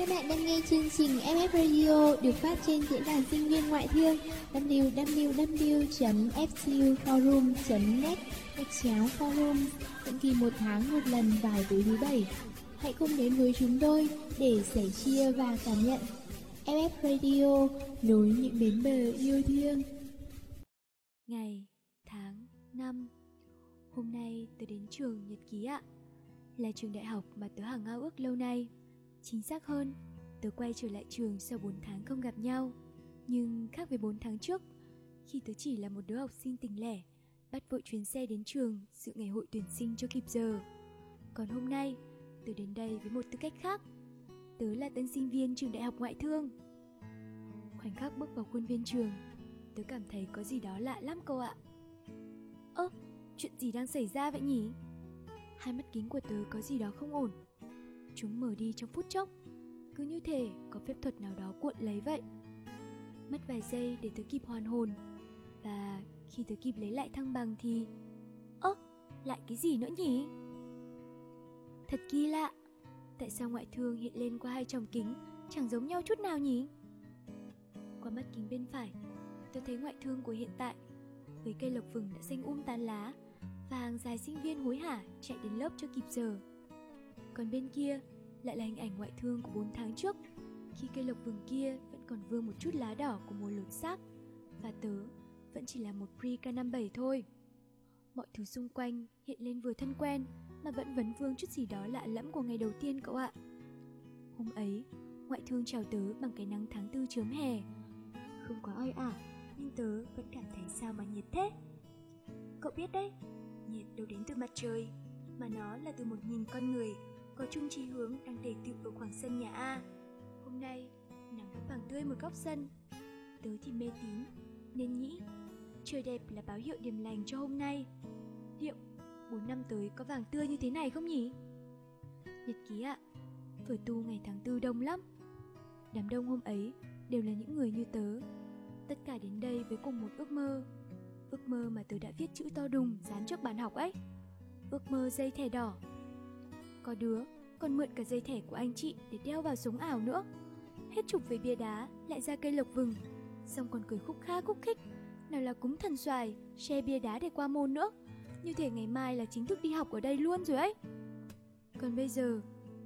Các bạn đang nghe chương trình FF Radio được phát trên diễn đàn sinh viên ngoại thương www.fcuforum.net gạch chéo forum định kỳ một tháng một lần vào tối thứ bảy. Hãy cùng đến với chúng tôi để sẻ chia và cảm nhận FF Radio nối những bến bờ yêu thương. Ngày, tháng, năm Hôm nay tớ đến trường Nhật Ký ạ Là trường đại học mà tớ hàng ao ước lâu nay Chính xác hơn, tớ quay trở lại trường sau 4 tháng không gặp nhau. Nhưng khác với 4 tháng trước, khi tớ chỉ là một đứa học sinh tình lẻ, bắt vội chuyến xe đến trường dự ngày hội tuyển sinh cho kịp giờ. Còn hôm nay, tớ đến đây với một tư cách khác. Tớ là tân sinh viên trường đại học ngoại thương. Khoảnh khắc bước vào khuôn viên trường, tớ cảm thấy có gì đó lạ lắm cô ạ. Ơ, chuyện gì đang xảy ra vậy nhỉ? Hai mắt kính của tớ có gì đó không ổn Chúng mở đi trong phút chốc. Cứ như thể có phép thuật nào đó cuộn lấy vậy. Mất vài giây để tớ kịp hoàn hồn. Và khi tớ kịp lấy lại thăng bằng thì Ơ, lại cái gì nữa nhỉ? Thật kỳ lạ. Tại sao ngoại thương hiện lên qua hai tròng kính Chẳng giống nhau chút nào nhỉ? Qua mắt kính bên phải Tôi thấy ngoại thương của hiện tại. Với cây lộc vừng đã xanh um tán lá Và hàng dài sinh viên hối hả chạy đến lớp cho kịp giờ còn bên kia lại là hình ảnh ngoại thương của 4 tháng trước khi cây lộc vừng kia vẫn còn vương một chút lá đỏ của mùa lột xác và tớ vẫn chỉ là một pre K57 thôi. Mọi thứ xung quanh hiện lên vừa thân quen mà vẫn vấn vương chút gì đó lạ lẫm của ngày đầu tiên cậu ạ. Hôm ấy, ngoại thương chào tớ bằng cái nắng tháng tư chớm hè. Không quá oi ả, nhưng tớ vẫn cảm thấy sao mà nhiệt thế. Cậu biết đấy, nhiệt đâu đến từ mặt trời, mà nó là từ một nghìn con người có chung chí hướng đang tề tựu ở khoảng sân nhà A. Hôm nay, nắng vẫn vàng tươi một góc sân. Tớ thì mê tín, nên nghĩ trời đẹp là báo hiệu điểm lành cho hôm nay. Liệu 4 năm tới có vàng tươi như thế này không nhỉ? Nhật ký ạ, à, tu ngày tháng tư đông lắm. Đám đông hôm ấy đều là những người như tớ. Tất cả đến đây với cùng một ước mơ. Ước mơ mà tớ đã viết chữ to đùng dán trước bàn học ấy. Ước mơ dây thẻ đỏ có đứa còn mượn cả dây thẻ của anh chị để đeo vào sống ảo nữa. Hết chụp về bia đá, lại ra cây lộc vừng. Xong còn cười khúc kha khúc khích. Nào là cúng thần xoài, che bia đá để qua môn nữa. Như thể ngày mai là chính thức đi học ở đây luôn rồi ấy. Còn bây giờ,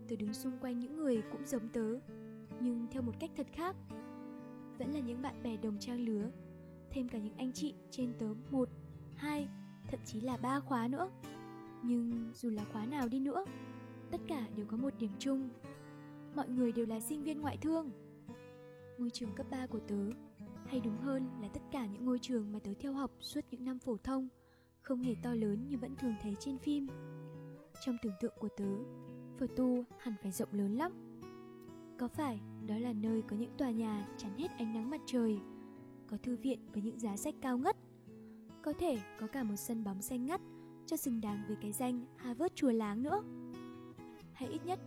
tớ đứng xung quanh những người cũng giống tớ, nhưng theo một cách thật khác. Vẫn là những bạn bè đồng trang lứa, thêm cả những anh chị trên tớ một, hai, thậm chí là ba khóa nữa. Nhưng dù là khóa nào đi nữa, tất cả đều có một điểm chung. Mọi người đều là sinh viên ngoại thương. Ngôi trường cấp 3 của tớ, hay đúng hơn là tất cả những ngôi trường mà tớ theo học suốt những năm phổ thông, không hề to lớn như vẫn thường thấy trên phim. Trong tưởng tượng của tớ, phở tu hẳn phải rộng lớn lắm. Có phải đó là nơi có những tòa nhà chắn hết ánh nắng mặt trời, có thư viện với những giá sách cao ngất, có thể có cả một sân bóng xanh ngắt cho xứng đáng với cái danh Harvard chùa láng nữa? Hay ít nhất,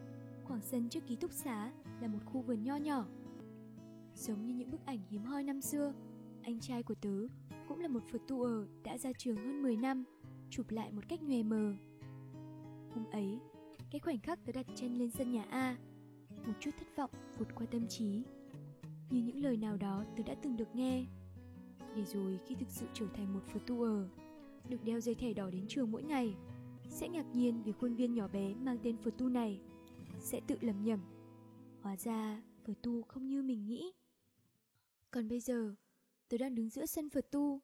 khoảng sân trước ký túc xá là một khu vườn nho nhỏ. Giống như những bức ảnh hiếm hoi năm xưa, anh trai của tớ cũng là một phượt tu ở đã ra trường hơn 10 năm, chụp lại một cách nhòe mờ. Hôm ấy, cái khoảnh khắc tớ đặt chân lên sân nhà a, một chút thất vọng vụt qua tâm trí. Như những lời nào đó tớ đã từng được nghe. Để rồi khi thực sự trở thành một phượt tu ở, được đeo dây thẻ đỏ đến trường mỗi ngày sẽ ngạc nhiên vì khuôn viên nhỏ bé mang tên Phật tu này sẽ tự lầm nhầm. Hóa ra Phật tu không như mình nghĩ. Còn bây giờ, tớ đang đứng giữa sân Phật tu,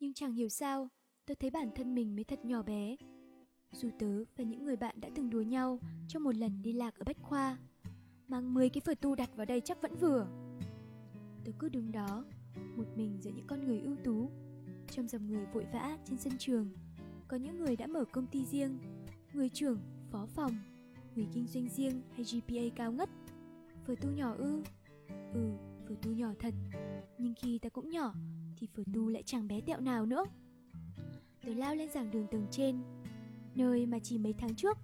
nhưng chẳng hiểu sao, tớ thấy bản thân mình mới thật nhỏ bé. Dù tớ và những người bạn đã từng đùa nhau trong một lần đi lạc ở Bách Khoa, mang 10 cái Phật tu đặt vào đây chắc vẫn vừa. Tớ cứ đứng đó, một mình giữa những con người ưu tú, trong dòng người vội vã trên sân trường có những người đã mở công ty riêng, người trưởng, phó phòng, người kinh doanh riêng hay GPA cao ngất. Phở tu nhỏ ư? Ừ, phở tu nhỏ thật. Nhưng khi ta cũng nhỏ, thì phở tu lại chẳng bé tẹo nào nữa. Tớ lao lên giảng đường tầng trên, nơi mà chỉ mấy tháng trước,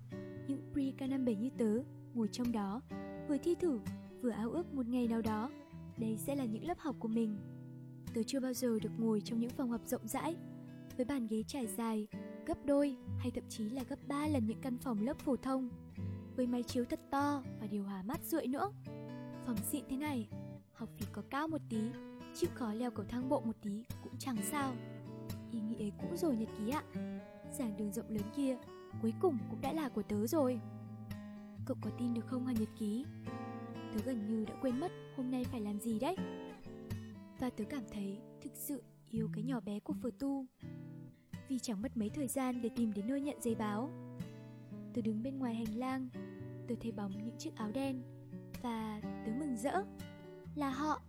những pre k 57 như tớ ngồi trong đó, vừa thi thử, vừa ao ước một ngày nào đó, đây sẽ là những lớp học của mình. Tớ chưa bao giờ được ngồi trong những phòng học rộng rãi, với bàn ghế trải dài, gấp đôi hay thậm chí là gấp 3 lần những căn phòng lớp phổ thông. Với máy chiếu thật to và điều hòa mát rượi nữa. phòng xịn thế này, Học phí có cao một tí, Chịu khó leo cầu thang bộ một tí Cũng chẳng sao. Ý nghĩ ấy cũ rồi nhật ký ạ. Giảng đường rộng lớn kia, Cuối cùng cũng đã là của tớ rồi. Cậu có tin được không hả nhật ký? Tớ gần như đã quên mất Hôm nay phải làm gì đấy. Và tớ cảm thấy thực sự yêu cái nhỏ bé của phở tu. Vì chẳng mất mấy thời gian để tìm đến nơi nhận giấy báo. Tôi đứng bên ngoài hành lang, tôi thấy bóng những chiếc áo đen, Và tớ mừng rỡ Là họ.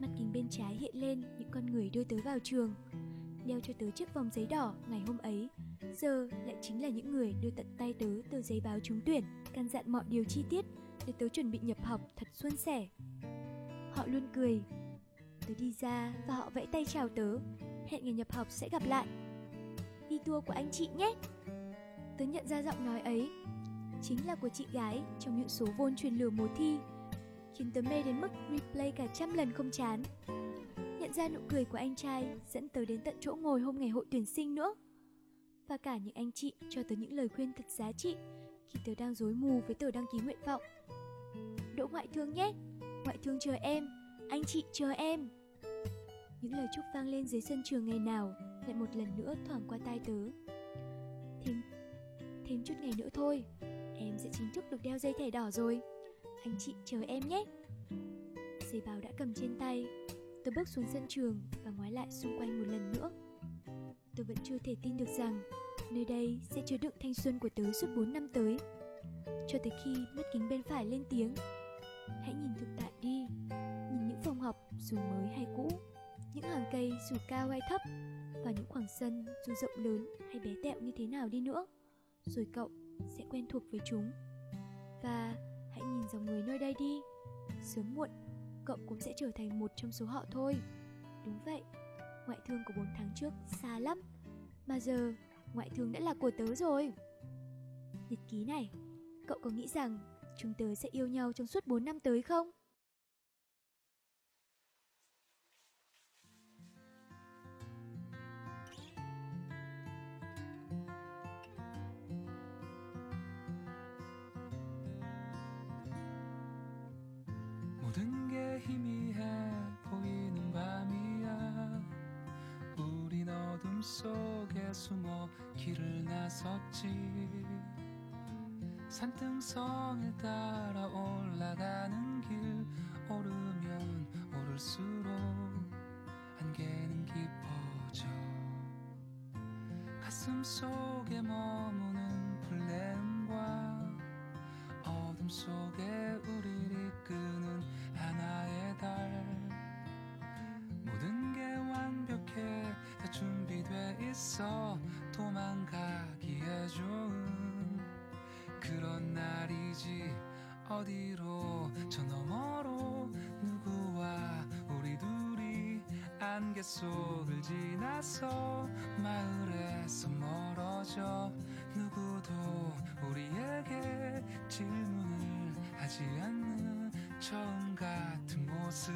Mặt kính bên trái hiện lên những con người đưa tớ vào trường, Đeo cho tớ chiếc vòng giấy đỏ ngày hôm ấy. Giờ lại chính là những người đưa tận tay tớ tờ giấy báo trúng tuyển, Căn dặn mọi điều chi tiết để tớ chuẩn bị nhập học thật suôn sẻ. Họ luôn cười. Tớ đi ra và họ vẫy tay chào tớ. Hẹn ngày nhập học sẽ gặp lại tour của anh chị nhé. Tớ nhận ra giọng nói ấy Chính là của chị gái trong những số vôn truyền lửa mùa thi, Khiến tớ mê đến mức replay cả trăm lần không chán. Nhận ra nụ cười của anh trai dẫn tớ đến tận chỗ ngồi hôm ngày hội tuyển sinh nữa, Và cả những anh chị cho tớ những lời khuyên thật giá trị Khi tớ đang rối mù với tờ đăng ký nguyện vọng. Đỗ ngoại thương nhé, Ngoại thương chờ em, Anh chị chờ em. Những lời chúc vang lên dưới sân trường ngày nào lại một lần nữa thoảng qua tai tớ Thêm, thêm chút ngày nữa thôi Em sẽ chính thức được đeo dây thẻ đỏ rồi. Anh chị chờ em nhé. Giấy báo đã cầm trên tay. Tôi bước xuống sân trường và ngoái lại xung quanh một lần nữa. Tôi vẫn chưa thể tin được rằng Nơi đây sẽ chứa đựng thanh xuân của tớ suốt 4 năm tới. Cho tới khi mắt kính bên phải lên tiếng Hãy nhìn thực tại đi Nhìn những phòng học dù mới hay cũ. Những hàng cây dù cao hay thấp Và những khoảng sân dù rộng lớn hay bé tẹo như thế nào đi nữa Rồi cậu sẽ quen thuộc với chúng. Và hãy nhìn dòng người nơi đây đi. Sớm muộn cậu cũng sẽ trở thành một trong số họ thôi. Đúng vậy, ngoại thương của 4 tháng trước xa lắm. Mà giờ, ngoại thương đã là của tớ rồi. Nhật ký này, cậu có nghĩ rằng chúng tớ sẽ yêu nhau trong suốt 4 năm tới không? 속에 숨어 길을 나섰지. 산등성을 따라 올라가는 길 오르면 오를수록 안개는 깊어져. 가슴 속에 머무는 불내음과 어둠 속에 우리를 이끄는 하나의 달. 모든 게 완벽해 다 준비돼 있어 도망가기에 좋은 그런 날이지. 어디로? 저 너머로 누구와 우리 둘이 안개 속을 지나서 마을에서 멀어져 누구도 우리에게 질문을 하지 않는 처음 같은 곳으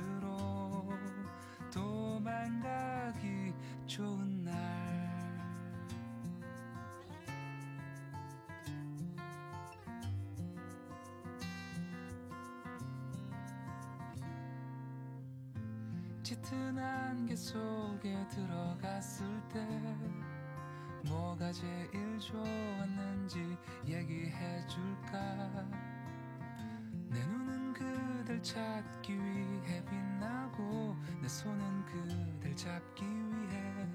짙은 안개 속에 들어갔을 때 뭐가 제일 좋았는지 얘기해 줄까? 내 눈은 그댈 찾기 위해 빛나고 내 손은 그댈 잡기 위해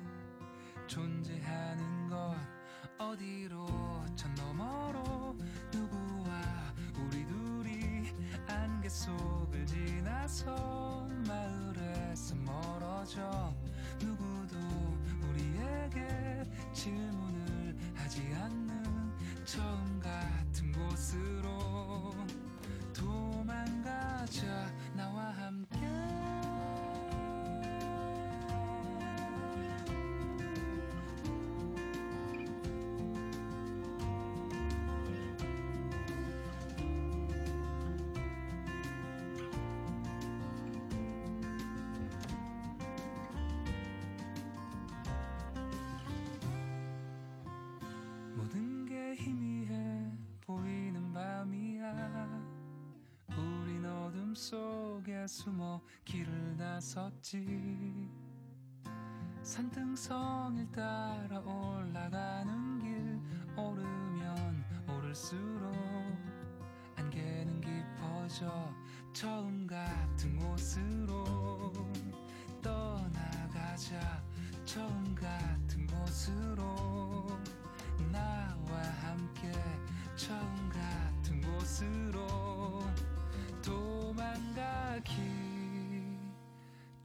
존재하는 것 어디로 저 너머로 누구와 우리 둘이 안개 속을 지나서 숨어 길을 나섰지. 산등성을 따라 올라가는 길 오르면 오를수록 안개는 깊어져 처음 같은 곳으로 떠나가자. 처음 같은 곳으로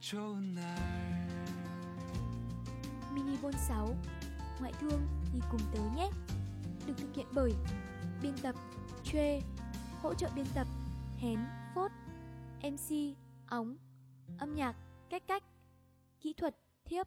좋은 날 Mini Bon 6 Ngoại thương thì cùng tớ nhé Được thực hiện bởi Biên tập Trê Hỗ trợ biên tập Hén Phốt MC Óng Âm nhạc Cách cách Kỹ thuật Thiếp